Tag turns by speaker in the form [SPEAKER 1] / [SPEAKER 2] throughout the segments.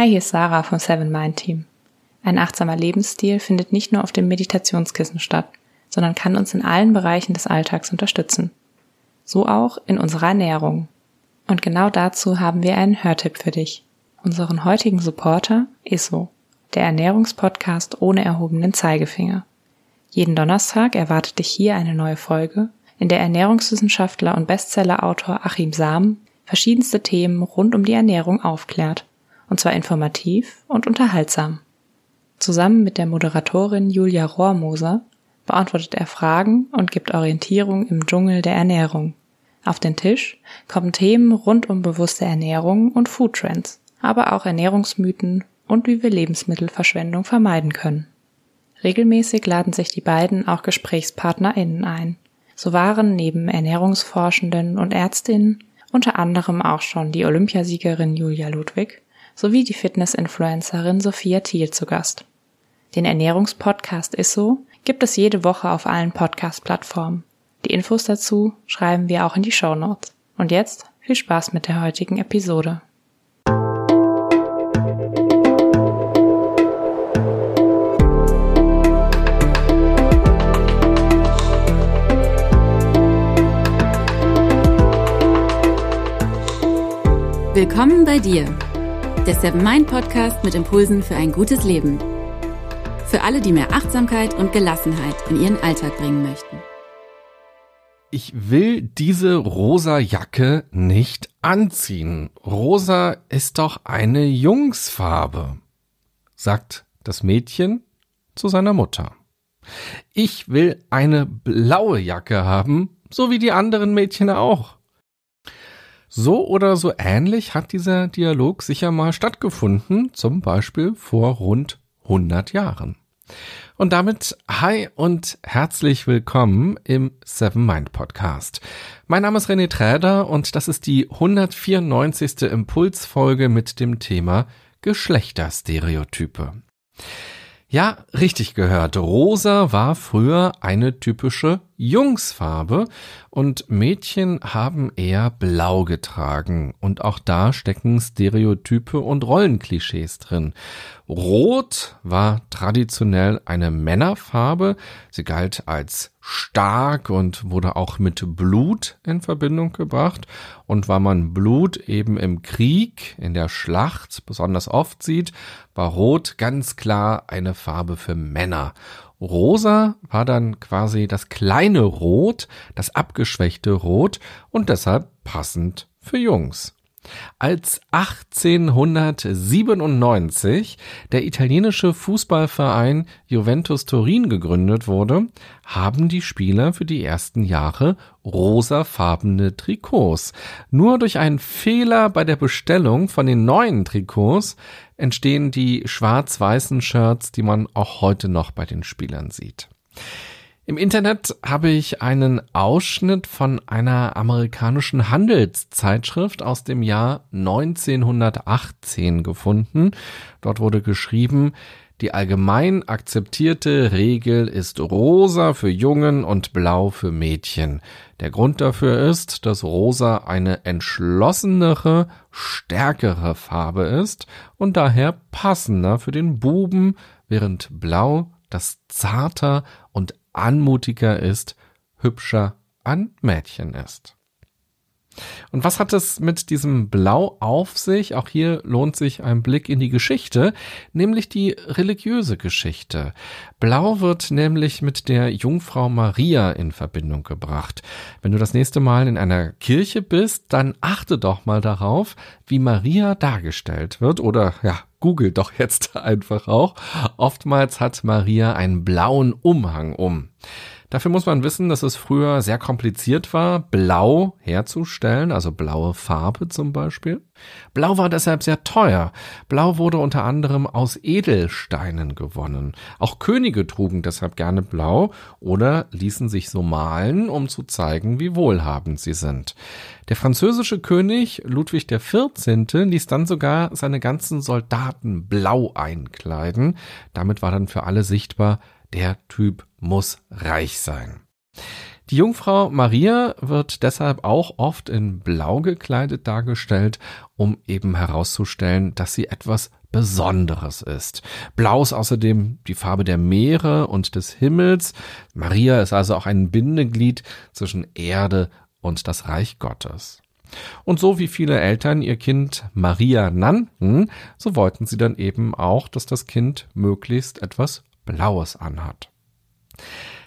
[SPEAKER 1] Hi, hier ist Sarah vom Seven Mind Team. Ein achtsamer Lebensstil findet nicht nur auf dem Meditationskissen statt, sondern kann uns in allen Bereichen des Alltags unterstützen. So auch in unserer Ernährung. Und genau dazu haben wir einen Hörtipp für dich. Unseren heutigen Supporter ISO, der Ernährungspodcast ohne erhobenen Zeigefinger. Jeden Donnerstag erwartet dich hier eine neue Folge, in der Ernährungswissenschaftler und Bestsellerautor Achim Sam verschiedenste Themen rund um die Ernährung aufklärt, und zwar informativ und unterhaltsam. Zusammen mit der Moderatorin Julia Rohrmoser beantwortet er Fragen und gibt Orientierung im Dschungel der Ernährung. Auf den Tisch kommen Themen rund um bewusste Ernährung und Foodtrends, aber auch Ernährungsmythen und wie wir Lebensmittelverschwendung vermeiden können. Regelmäßig laden sich die beiden auch GesprächspartnerInnen ein. So waren neben Ernährungsforschenden und Ärztinnen unter anderem auch schon die Olympiasiegerin Julia Ludwig sowie die Fitness-Influencerin Sophia Thiel zu Gast. Den Ernährungspodcast ISSO gibt es jede Woche auf allen Podcast-Plattformen. Die Infos dazu schreiben wir auch in die Show Notes. Und jetzt viel Spaß mit der heutigen Episode.
[SPEAKER 2] Willkommen bei dir, der Seven Mind Podcast mit Impulsen für ein gutes Leben. Für alle, die mehr Achtsamkeit und Gelassenheit in ihren Alltag bringen möchten.
[SPEAKER 3] Ich will diese rosa Jacke nicht anziehen. Rosa ist doch eine Jungsfarbe, sagt das Mädchen zu seiner Mutter. Ich will eine blaue Jacke haben, so wie die anderen Mädchen auch. So oder so ähnlich hat dieser Dialog sicher mal stattgefunden, zum Beispiel vor rund 100 Jahren. Und damit hi und herzlich willkommen im Seven Mind Podcast. Mein Name ist René Träder und das ist die 194. Impulsfolge mit dem Thema Geschlechterstereotype. Ja, richtig gehört. Rosa war früher eine typische Jungsfarbe und Mädchen haben eher blau getragen und auch da stecken Stereotype und Rollenklischees drin. Rot war traditionell eine Männerfarbe. Sie galt als stark und wurde auch mit Blut in Verbindung gebracht. Und weil man Blut eben im Krieg, in der Schlacht besonders oft sieht, war Rot ganz klar eine Farbe für Männer. Rosa war dann quasi das kleine Rot, das abgeschwächte Rot und deshalb passend für Jungs. Als 1897 der italienische Fußballverein Juventus Turin gegründet wurde, haben die Spieler für die ersten Jahre rosafarbene Trikots. Nur durch einen Fehler bei der Bestellung von den neuen Trikots entstehen die schwarz-weißen Shirts, die man auch heute noch bei den Spielern sieht. Im Internet habe ich einen Ausschnitt von einer amerikanischen Handelszeitschrift aus dem Jahr 1918 gefunden. Dort wurde geschrieben, die allgemein akzeptierte Regel ist rosa für Jungen und blau für Mädchen. Der Grund dafür ist, dass rosa eine entschlossenere, stärkere Farbe ist und daher passender für den Buben, während blau das zarter anmutiger ist, hübscher an Mädchen ist. Und was hat es mit diesem Blau auf sich? Auch hier lohnt sich ein Blick in die Geschichte, nämlich die religiöse Geschichte. Blau wird nämlich mit der Jungfrau Maria in Verbindung gebracht. Wenn du das nächste Mal in einer Kirche bist, dann achte doch mal darauf, wie Maria dargestellt wird oder ja, Google doch jetzt einfach auch. Oftmals hat Maria einen blauen Umhang um. Dafür muss man wissen, dass es früher sehr kompliziert war, blau herzustellen, also blaue Farbe zum Beispiel. Blau war deshalb sehr teuer. Blau wurde unter anderem aus Edelsteinen gewonnen. Auch Könige trugen deshalb gerne blau oder ließen sich so malen, um zu zeigen, wie wohlhabend sie sind. Der französische König Ludwig XIV. ließ dann sogar seine ganzen Soldaten blau einkleiden. Damit war dann für alle sichtbar, der Typ muss reich sein. Die Jungfrau Maria wird deshalb auch oft in blau gekleidet dargestellt, um eben herauszustellen, dass sie etwas Besonderes ist. Blau ist außerdem die Farbe der Meere und des Himmels. Maria ist also auch ein Bindeglied zwischen Erde und das Reich Gottes. Und so wie viele Eltern ihr Kind Maria nannten, so wollten sie dann eben auch, dass das Kind möglichst etwas Blaues anhat.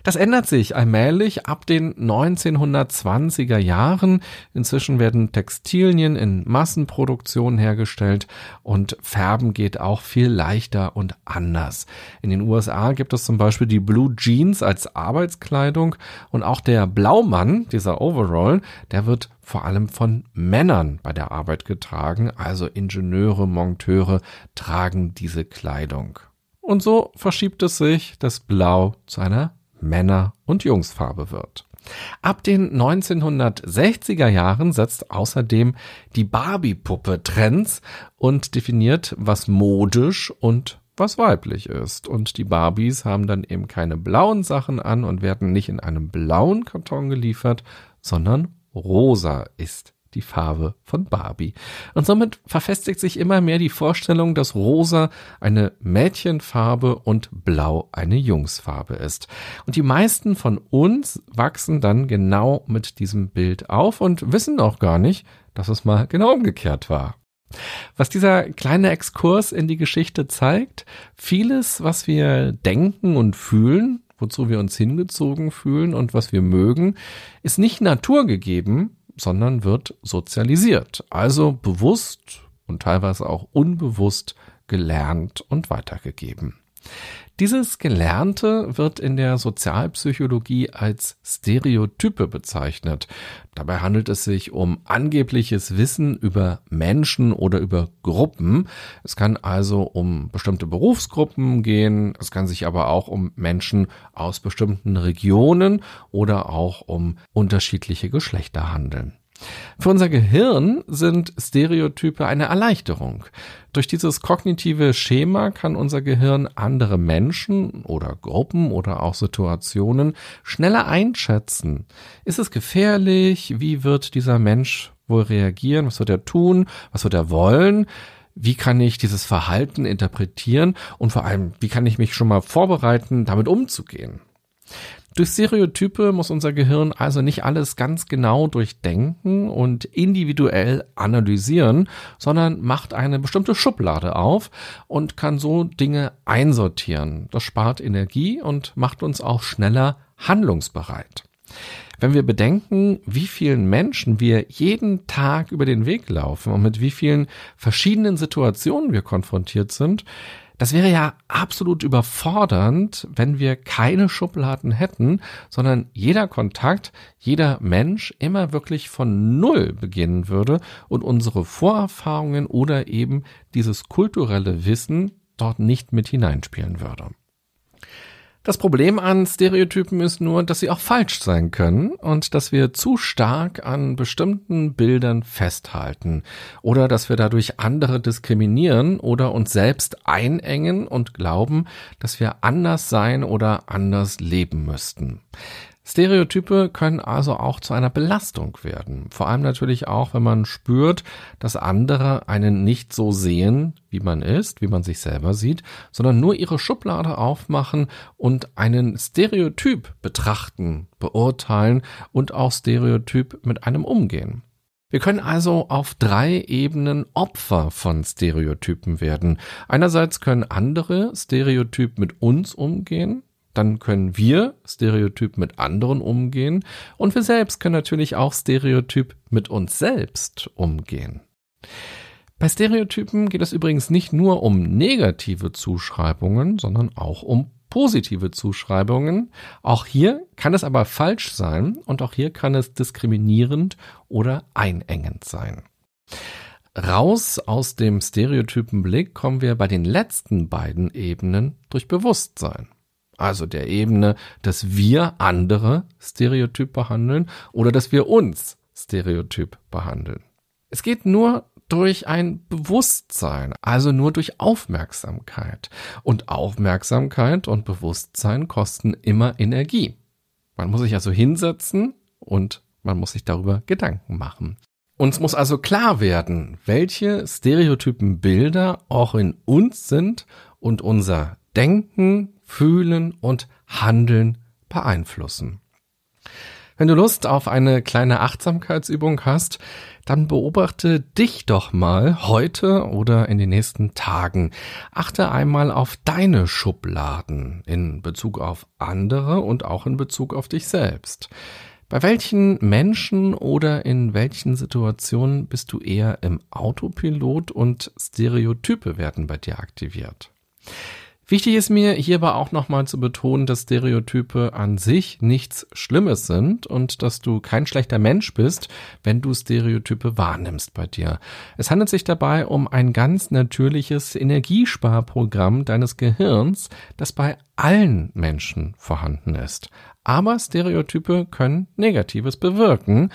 [SPEAKER 3] Das ändert sich allmählich ab den 1920er Jahren. Inzwischen werden Textilien in Massenproduktion hergestellt und Färben geht auch viel leichter und anders. In den USA gibt es zum Beispiel die Blue Jeans als Arbeitskleidung und auch der Blaumann, dieser Overall, der wird vor allem von Männern bei der Arbeit getragen, also Ingenieure, Monteure tragen diese Kleidung. Und so verschiebt es sich das Blau zu einer Männer- und Jungsfarbe wird. Ab den 1960er Jahren setzt außerdem die Barbie-Puppe Trends und definiert, was modisch und was weiblich ist. Und die Barbies haben dann eben keine blauen Sachen an und werden nicht in einem blauen Karton geliefert, sondern rosa ist die Farbe von Barbie. Und somit verfestigt sich immer mehr die Vorstellung, dass rosa eine Mädchenfarbe und blau eine Jungsfarbe ist. Und die meisten von uns wachsen dann genau mit diesem Bild auf und wissen auch gar nicht, dass es mal genau umgekehrt war. Was dieser kleine Exkurs in die Geschichte zeigt, vieles, was wir denken und fühlen, wozu wir uns hingezogen fühlen und was wir mögen, ist nicht naturgegeben, sondern wird sozialisiert, also bewusst und teilweise auch unbewusst gelernt und weitergegeben. Dieses Gelernte wird in der Sozialpsychologie als Stereotype bezeichnet. Dabei handelt es sich um angebliches Wissen über Menschen oder über Gruppen. Es kann also um bestimmte Berufsgruppen gehen, es kann sich aber auch um Menschen aus bestimmten Regionen oder auch um unterschiedliche Geschlechter handeln. Für unser Gehirn sind Stereotype eine Erleichterung. Durch dieses kognitive Schema kann unser Gehirn andere Menschen oder Gruppen oder auch Situationen schneller einschätzen. Ist es gefährlich? Wie wird dieser Mensch wohl reagieren? Was wird er tun? Was wird er wollen? Wie kann ich dieses Verhalten interpretieren? Und vor allem, wie kann ich mich schon mal vorbereiten, damit umzugehen? Durch Stereotype muss unser Gehirn also nicht alles ganz genau durchdenken und individuell analysieren, sondern macht eine bestimmte Schublade auf und kann so Dinge einsortieren. Das spart Energie und macht uns auch schneller handlungsbereit. Wenn wir bedenken, wie vielen Menschen wir jeden Tag über den Weg laufen und mit wie vielen verschiedenen Situationen wir konfrontiert sind, das wäre ja absolut überfordernd, wenn wir keine Schubladen hätten, sondern jeder Kontakt, jeder Mensch immer wirklich von Null beginnen würde und unsere Vorerfahrungen oder eben dieses kulturelle Wissen dort nicht mit hineinspielen würde. Das Problem an Stereotypen ist nur, dass sie auch falsch sein können und dass wir zu stark an bestimmten Bildern festhalten oder dass wir dadurch andere diskriminieren oder uns selbst einengen und glauben, dass wir anders sein oder anders leben müssten. Stereotype können also auch zu einer Belastung werden. Vor allem natürlich auch, wenn man spürt, dass andere einen nicht so sehen, wie man ist, wie man sich selber sieht, sondern nur ihre Schublade aufmachen und einen Stereotyp betrachten, beurteilen und auch Stereotyp mit einem umgehen. Wir können also auf drei Ebenen Opfer von Stereotypen werden. Einerseits können andere Stereotyp mit uns umgehen, dann können wir stereotyp mit anderen umgehen und wir selbst können natürlich auch stereotyp mit uns selbst umgehen. Bei Stereotypen geht es übrigens nicht nur um negative Zuschreibungen, sondern auch um positive Zuschreibungen. Auch hier kann es aber falsch sein und auch hier kann es diskriminierend oder einengend sein. Raus aus dem Stereotypenblick kommen wir bei den letzten beiden Ebenen durch Bewusstsein also der Ebene, dass wir andere stereotyp behandeln oder dass wir uns stereotyp behandeln. Es geht nur durch ein Bewusstsein, also nur durch Aufmerksamkeit. Und Aufmerksamkeit und Bewusstsein kosten immer Energie. Man muss sich also hinsetzen und man muss sich darüber Gedanken machen. Uns muss also klar werden, welche stereotypen Bilder auch in uns sind und unser Denken, Fühlen und Handeln beeinflussen. Wenn du Lust auf eine kleine Achtsamkeitsübung hast, dann beobachte dich doch mal heute oder in den nächsten Tagen. Achte einmal auf deine Schubladen in Bezug auf andere und auch in Bezug auf dich selbst. Bei welchen Menschen oder in welchen Situationen bist du eher im Autopilot und Stereotype werden bei dir aktiviert? Wichtig ist mir hierbei auch nochmal zu betonen, dass Stereotype an sich nichts Schlimmes sind und dass du kein schlechter Mensch bist, wenn du Stereotype wahrnimmst bei dir. Es handelt sich dabei um ein ganz natürliches Energiesparprogramm deines Gehirns, das bei allen Menschen vorhanden ist. Aber Stereotype können Negatives bewirken,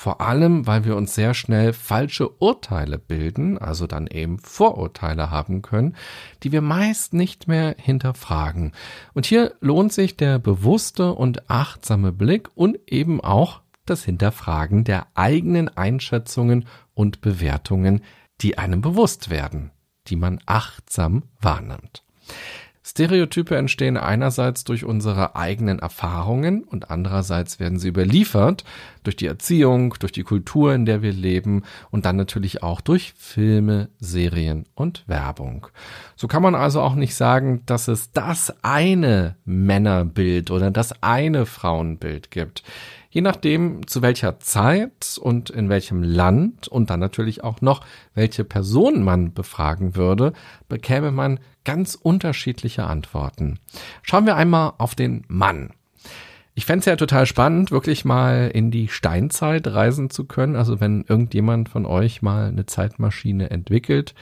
[SPEAKER 3] vor allem, weil wir uns sehr schnell falsche Urteile bilden, also dann eben Vorurteile haben können, die wir meist nicht mehr hinterfragen. Und hier lohnt sich der bewusste und achtsame Blick und eben auch das Hinterfragen der eigenen Einschätzungen und Bewertungen, die einem bewusst werden, die man achtsam wahrnimmt. Stereotype entstehen einerseits durch unsere eigenen Erfahrungen und andererseits werden sie überliefert durch die Erziehung, durch die Kultur, in der wir leben und dann natürlich auch durch Filme, Serien und Werbung. So kann man also auch nicht sagen, dass es das eine Männerbild oder das eine Frauenbild gibt. Je nachdem, zu welcher Zeit und in welchem Land und dann natürlich auch noch, welche Person man befragen würde, bekäme man ganz unterschiedliche Antworten. Schauen wir einmal auf den Mann. Ich fände es ja total spannend, wirklich mal in die Steinzeit reisen zu können. Also wenn irgendjemand von euch mal eine Zeitmaschine entwickelt,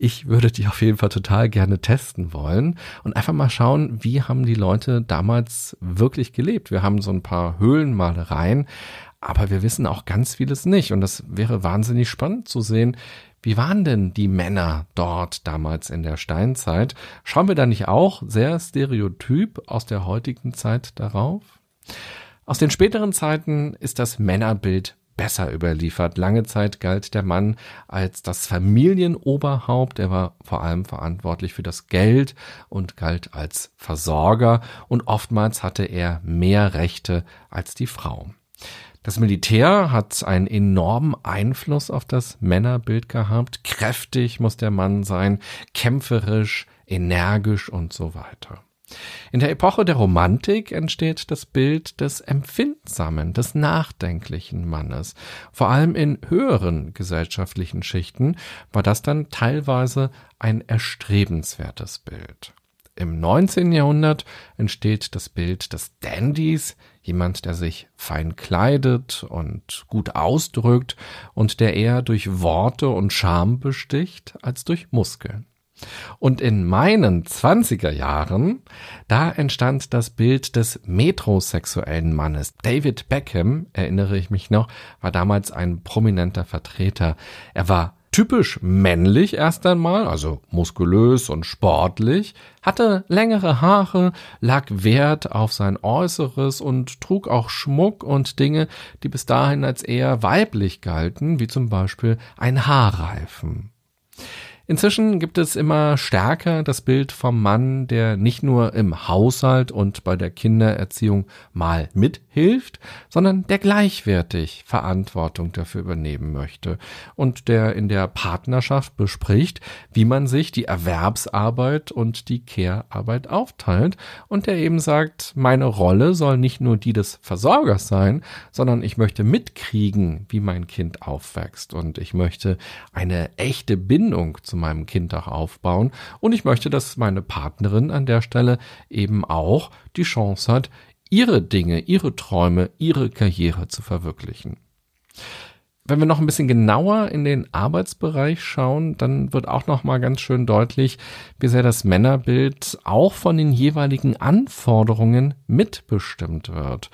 [SPEAKER 3] ich würde die auf jeden Fall total gerne testen wollen und einfach mal schauen, wie haben die Leute damals wirklich gelebt. Wir haben so ein paar Höhlenmalereien, aber wir wissen auch ganz vieles nicht. Und das wäre wahnsinnig spannend zu sehen, wie waren denn die Männer dort damals in der Steinzeit? Schauen wir da nicht auch sehr stereotyp aus der heutigen Zeit darauf? Aus den späteren Zeiten ist das Männerbild besser überliefert. Lange Zeit galt der Mann als das Familienoberhaupt. Er war vor allem verantwortlich für das Geld und galt als Versorger und oftmals hatte er mehr Rechte als die Frau. Das Militär hat einen enormen Einfluss auf das Männerbild gehabt. Kräftig muss der Mann sein, kämpferisch, energisch und so weiter. In der Epoche der Romantik entsteht das Bild des empfindsamen, des nachdenklichen Mannes. Vor allem in höheren gesellschaftlichen Schichten war das dann teilweise ein erstrebenswertes Bild. Im 19. Jahrhundert entsteht das Bild des Dandys, jemand, der sich fein kleidet und gut ausdrückt und der eher durch Worte und Charme besticht als durch Muskeln. Und in meinen zwanziger Jahren, da entstand das Bild des metrosexuellen Mannes. David Beckham, erinnere ich mich noch, war damals ein prominenter Vertreter. Er war typisch männlich erst einmal, also muskulös und sportlich, hatte längere Haare, lag Wert auf sein Äußeres und trug auch Schmuck und Dinge, die bis dahin als eher weiblich galten, wie zum Beispiel ein Haarreifen. Inzwischen gibt es immer stärker das Bild vom Mann, der nicht nur im Haushalt und bei der Kindererziehung mal mithilft, sondern der gleichwertig Verantwortung dafür übernehmen möchte und der in der Partnerschaft bespricht, wie man sich die Erwerbsarbeit und die Care-Arbeit aufteilt und der eben sagt, meine Rolle soll nicht nur die des Versorgers sein, sondern ich möchte mitkriegen, wie mein Kind aufwächst und ich möchte eine echte Bindung zum meinem Kind auch aufbauen. Und ich möchte, dass meine Partnerin an der Stelle eben auch die Chance hat, ihre Dinge, ihre Träume, ihre Karriere zu verwirklichen. Wenn wir noch ein bisschen genauer in den Arbeitsbereich schauen, dann wird auch noch mal ganz schön deutlich, wie sehr das Männerbild auch von den jeweiligen Anforderungen mitbestimmt wird.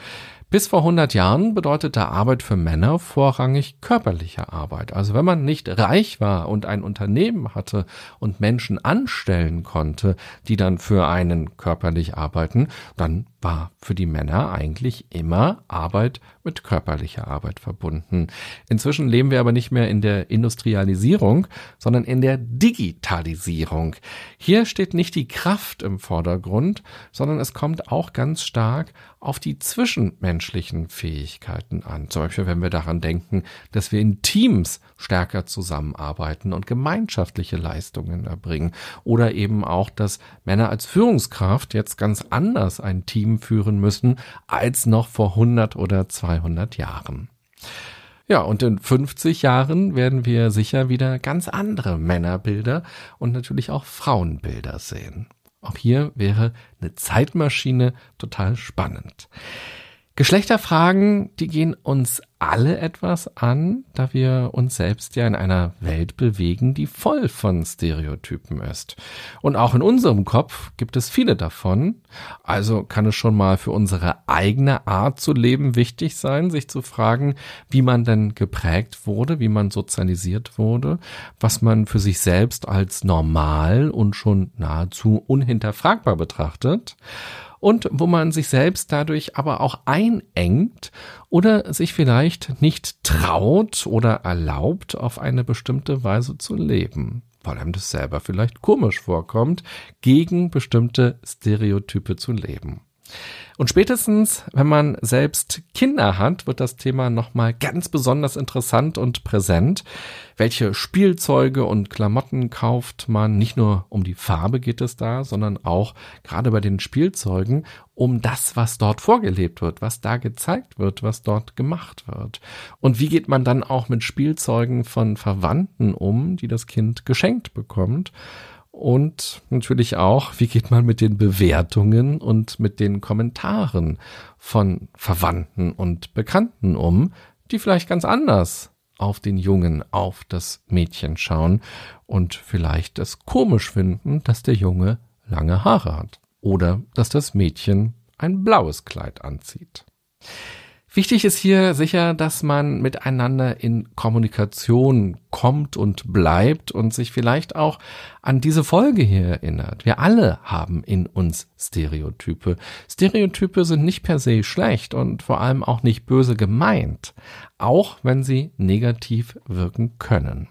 [SPEAKER 3] Bis vor 100 Jahren bedeutete Arbeit für Männer vorrangig körperliche Arbeit. Also wenn man nicht reich war und ein Unternehmen hatte und Menschen anstellen konnte, die dann für einen körperlich arbeiten, dann war für die Männer eigentlich immer Arbeit mit körperlicher Arbeit verbunden. Inzwischen leben wir aber nicht mehr in der Industrialisierung, sondern in der Digitalisierung. Hier steht nicht die Kraft im Vordergrund, sondern es kommt auch ganz stark auf die zwischenmenschlichen Fähigkeiten an. Zum Beispiel, wenn wir daran denken, dass wir in Teams stärker zusammenarbeiten und gemeinschaftliche Leistungen erbringen. Oder eben auch, dass Männer als Führungskraft jetzt ganz anders ein Team führen müssen als noch vor 100 oder 200 Jahren. Ja, und in 50 Jahren werden wir sicher wieder ganz andere Männerbilder und natürlich auch Frauenbilder sehen. Auch hier wäre eine Zeitmaschine total spannend. Geschlechterfragen, die gehen uns alle etwas an, da wir uns selbst ja in einer Welt bewegen, die voll von Stereotypen ist. Und auch in unserem Kopf gibt es viele davon. Also kann es schon mal für unsere eigene Art zu leben wichtig sein, sich zu fragen, wie man denn geprägt wurde, wie man sozialisiert wurde, was man für sich selbst als normal und schon nahezu unhinterfragbar betrachtet und wo man sich selbst dadurch aber auch einengt oder sich vielleicht nicht traut oder erlaubt, auf eine bestimmte Weise zu leben weil einem das selber vielleicht komisch vorkommt, gegen bestimmte Stereotype zu leben. Und spätestens, wenn man selbst Kinder hat, wird das Thema nochmal ganz besonders interessant und präsent. Welche Spielzeuge und Klamotten kauft man? Nicht nur um die Farbe geht es da, sondern auch gerade bei den Spielzeugen um das, was dort vorgelebt wird, was da gezeigt wird, was dort gemacht wird. Und wie geht man dann auch mit Spielzeugen von Verwandten um, die das Kind geschenkt bekommt? Und natürlich auch, wie geht man mit den Bewertungen und mit den Kommentaren von Verwandten und Bekannten um, die vielleicht ganz anders auf den Jungen, auf das Mädchen schauen und vielleicht es komisch finden, dass der Junge lange Haare hat oder dass das Mädchen ein blaues Kleid anzieht. Wichtig ist hier sicher, dass man miteinander in Kommunikation kommt und bleibt und sich vielleicht auch an diese Folge hier erinnert. Wir alle haben in uns Stereotype. Stereotype sind nicht per se schlecht und vor allem auch nicht böse gemeint, auch wenn sie negativ wirken können.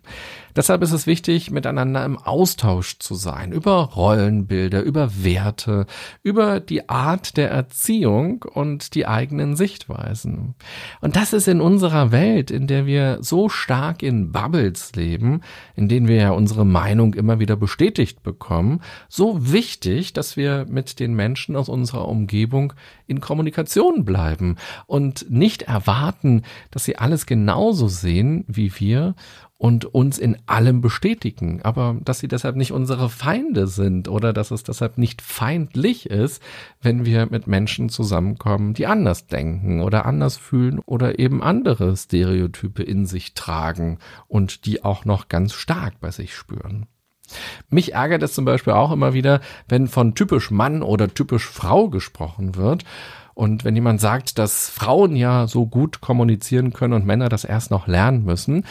[SPEAKER 3] Deshalb ist es wichtig, miteinander im Austausch zu sein, über Rollenbilder, über Werte, über die Art der Erziehung und die eigenen Sichtweisen. Und das ist in unserer Welt, in der wir so stark in Bubbles leben, in denen wir ja unsere Meinung immer wieder bestätigt bekommen, so wichtig, dass wir mit den Menschen aus unserer Umgebung in Kommunikation bleiben und nicht erwarten, dass sie alles genauso sehen wie wir und uns in allem bestätigen, aber dass sie deshalb nicht unsere Feinde sind oder dass es deshalb nicht feindlich ist, wenn wir mit Menschen zusammenkommen, die anders denken oder anders fühlen oder eben andere Stereotype in sich tragen und die auch noch ganz stark bei sich spüren. Mich ärgert es zum Beispiel auch immer wieder, wenn von typisch Mann oder typisch Frau gesprochen wird. Und wenn jemand sagt, dass Frauen ja so gut kommunizieren können und Männer das erst noch lernen müssen,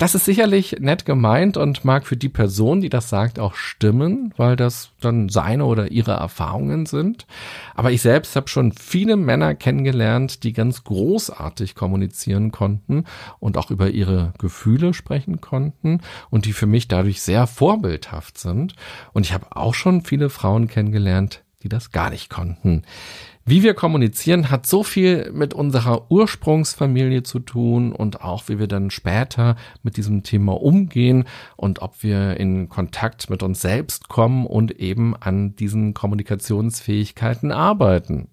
[SPEAKER 3] das ist sicherlich nett gemeint und mag für die Person, die das sagt, auch stimmen, weil das dann seine oder ihre Erfahrungen sind. Aber ich selbst habe schon viele Männer kennengelernt, die ganz großartig kommunizieren konnten und auch über ihre Gefühle sprechen konnten und die für mich dadurch sehr vorbildhaft sind. Und ich habe auch schon viele Frauen kennengelernt, die das gar nicht konnten. Wie wir kommunizieren, hat so viel mit unserer Ursprungsfamilie zu tun und auch wie wir dann später mit diesem Thema umgehen und ob wir in Kontakt mit uns selbst kommen und eben an diesen Kommunikationsfähigkeiten arbeiten.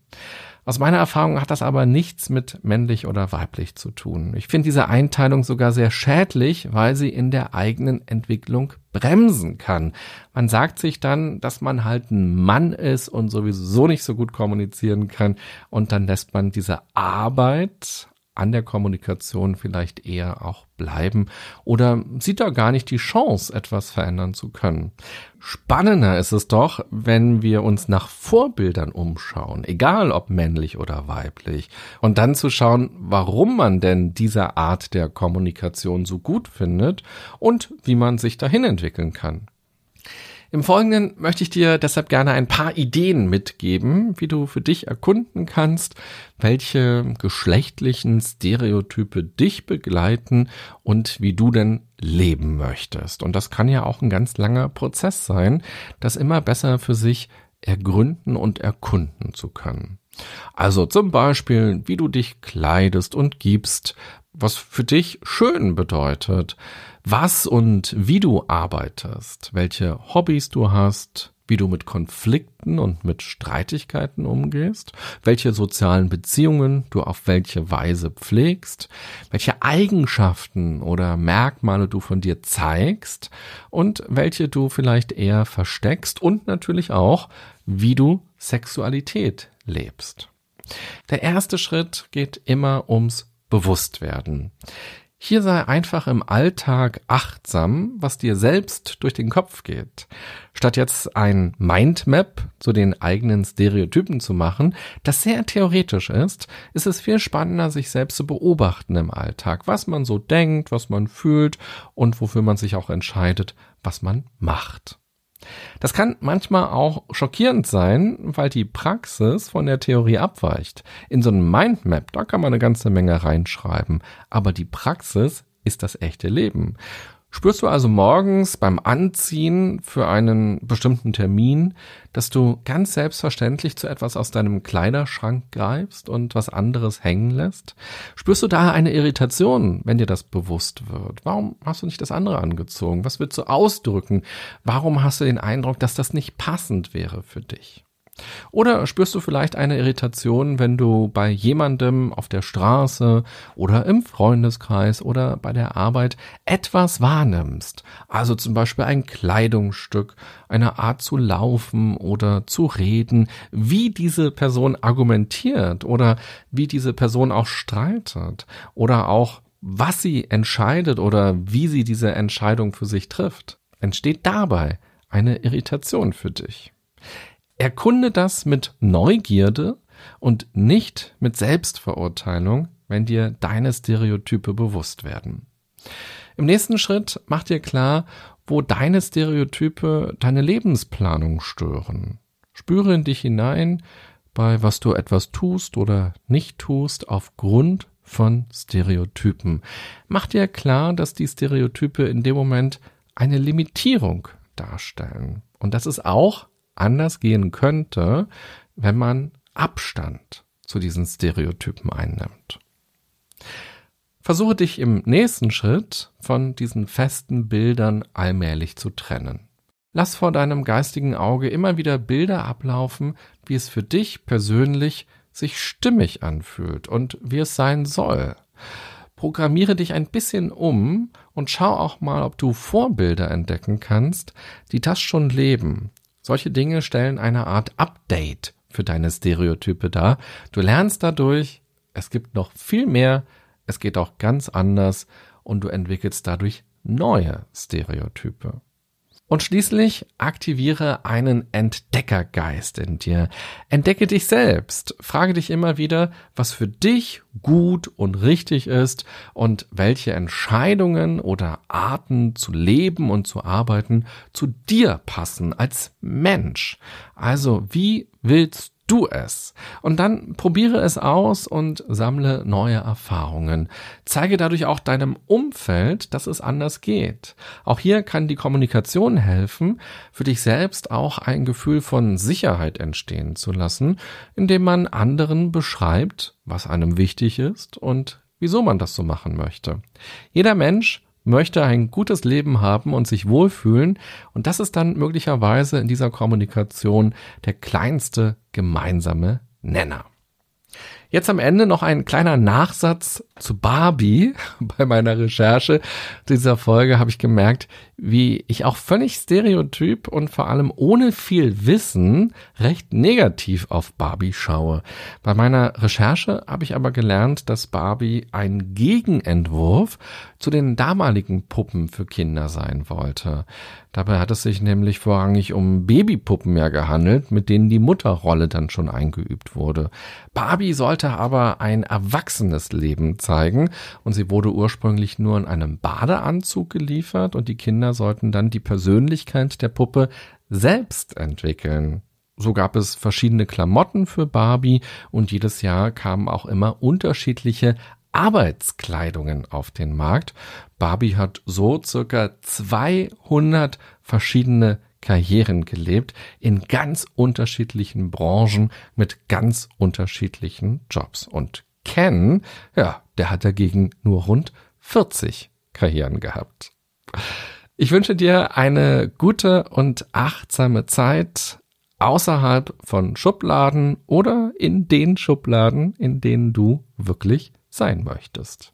[SPEAKER 3] Aus meiner Erfahrung hat das aber nichts mit männlich oder weiblich zu tun. Ich finde diese Einteilung sogar sehr schädlich, weil sie in der eigenen Entwicklung bremsen kann. Man sagt sich dann, dass man halt ein Mann ist und sowieso nicht so gut kommunizieren kann und dann lässt man diese Arbeit an der Kommunikation vielleicht eher auch bleiben oder sieht da gar nicht die Chance, etwas verändern zu können. Spannender ist es doch, wenn wir uns nach Vorbildern umschauen, egal ob männlich oder weiblich, und dann zu schauen, warum man denn diese Art der Kommunikation so gut findet und wie man sich dahin entwickeln kann. Im Folgenden möchte ich dir deshalb gerne ein paar Ideen mitgeben, wie du für dich erkunden kannst, welche geschlechtlichen Stereotype dich begleiten und wie du denn leben möchtest. Und das kann ja auch ein ganz langer Prozess sein, das immer besser für sich ergründen und erkunden zu können. Also zum Beispiel, wie du dich kleidest und gibst, was für dich schön bedeutet, was und wie du arbeitest, welche Hobbys du hast, wie du mit Konflikten und mit Streitigkeiten umgehst, welche sozialen Beziehungen du auf welche Weise pflegst, welche Eigenschaften oder Merkmale du von dir zeigst und welche du vielleicht eher versteckst und natürlich auch, wie du Sexualität lebst. Der erste Schritt geht immer ums Bewusstwerden. Hier sei einfach im Alltag achtsam, was dir selbst durch den Kopf geht. Statt jetzt ein Mindmap zu den eigenen Stereotypen zu machen, das sehr theoretisch ist, ist es viel spannender, sich selbst zu beobachten im Alltag, was man so denkt, was man fühlt und wofür man sich auch entscheidet, was man macht. Das kann manchmal auch schockierend sein, weil die Praxis von der Theorie abweicht. In so einem Mindmap, da kann man eine ganze Menge reinschreiben, aber die Praxis ist das echte Leben. Spürst du also morgens beim Anziehen für einen bestimmten Termin, dass du ganz selbstverständlich zu etwas aus deinem Kleiderschrank greifst und was anderes hängen lässt? Spürst du da eine Irritation, wenn dir das bewusst wird? Warum hast du nicht das andere angezogen? Was willst du ausdrücken? Warum hast du den Eindruck, dass das nicht passend wäre für dich? Oder spürst du vielleicht eine Irritation, wenn du bei jemandem auf der Straße oder im Freundeskreis oder bei der Arbeit etwas wahrnimmst? Also zum Beispiel ein Kleidungsstück, eine Art zu laufen oder zu reden, wie diese Person argumentiert oder wie diese Person auch streitet oder auch was sie entscheidet oder wie sie diese Entscheidung für sich trifft. Entsteht dabei eine Irritation für dich. Erkunde das mit Neugierde und nicht mit Selbstverurteilung, wenn dir deine Stereotype bewusst werden. Im nächsten Schritt mach dir klar, wo deine Stereotype deine Lebensplanung stören. Spüre in dich hinein, bei was du etwas tust oder nicht tust aufgrund von Stereotypen. Mach dir klar, dass die Stereotype in dem Moment eine Limitierung darstellen. Und das ist auch anders gehen könnte, wenn man Abstand zu diesen Stereotypen einnimmt. Versuche dich im nächsten Schritt von diesen festen Bildern allmählich zu trennen. Lass vor deinem geistigen Auge immer wieder Bilder ablaufen, wie es für dich persönlich sich stimmig anfühlt und wie es sein soll. Programmiere dich ein bisschen um und schau auch mal, ob du Vorbilder entdecken kannst, die das schon leben, solche Dinge stellen eine Art Update für deine Stereotype dar. Du lernst dadurch, es gibt noch viel mehr, es geht auch ganz anders und du entwickelst dadurch neue Stereotype. Und schließlich aktiviere einen Entdeckergeist in dir. Entdecke dich selbst. Frage dich immer wieder, was für dich gut und richtig ist und welche Entscheidungen oder Arten zu leben und zu arbeiten zu dir passen als Mensch. Also, wie willst du es. Und dann probiere es aus und sammle neue Erfahrungen. Zeige dadurch auch deinem Umfeld, dass es anders geht. Auch hier kann die Kommunikation helfen, für dich selbst auch ein Gefühl von Sicherheit entstehen zu lassen, indem man anderen beschreibt, was einem wichtig ist und wieso man das so machen möchte. Jeder Mensch möchte ein gutes Leben haben und sich wohlfühlen. Und das ist dann möglicherweise in dieser Kommunikation der kleinste gemeinsame Nenner. Jetzt am Ende noch ein kleiner Nachsatz zu Barbie. Bei meiner Recherche dieser Folge habe ich gemerkt, wie ich auch völlig stereotyp und vor allem ohne viel Wissen recht negativ auf Barbie schaue. Bei meiner Recherche habe ich aber gelernt, dass Barbie ein Gegenentwurf zu den damaligen Puppen für Kinder sein wollte. Dabei hat es sich nämlich vorrangig um Babypuppen ja gehandelt, mit denen die Mutterrolle dann schon eingeübt wurde. Barbie sollte aber ein erwachsenes Leben zeigen und sie wurde ursprünglich nur in einem Badeanzug geliefert und die Kinder sollten dann die Persönlichkeit der Puppe selbst entwickeln. So gab es verschiedene Klamotten für Barbie und jedes Jahr kamen auch immer unterschiedliche Arbeitskleidungen auf den Markt. Barbie hat so circa 200 verschiedene Karrieren gelebt in ganz unterschiedlichen Branchen mit ganz unterschiedlichen Jobs. Und Ken, ja, der hat dagegen nur rund 40 Karrieren gehabt. Ich wünsche dir eine gute und achtsame Zeit außerhalb von Schubladen oder in den Schubladen, in denen du wirklich sein möchtest.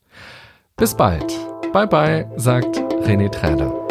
[SPEAKER 3] Bis bald. Bye bye, sagt René Träder.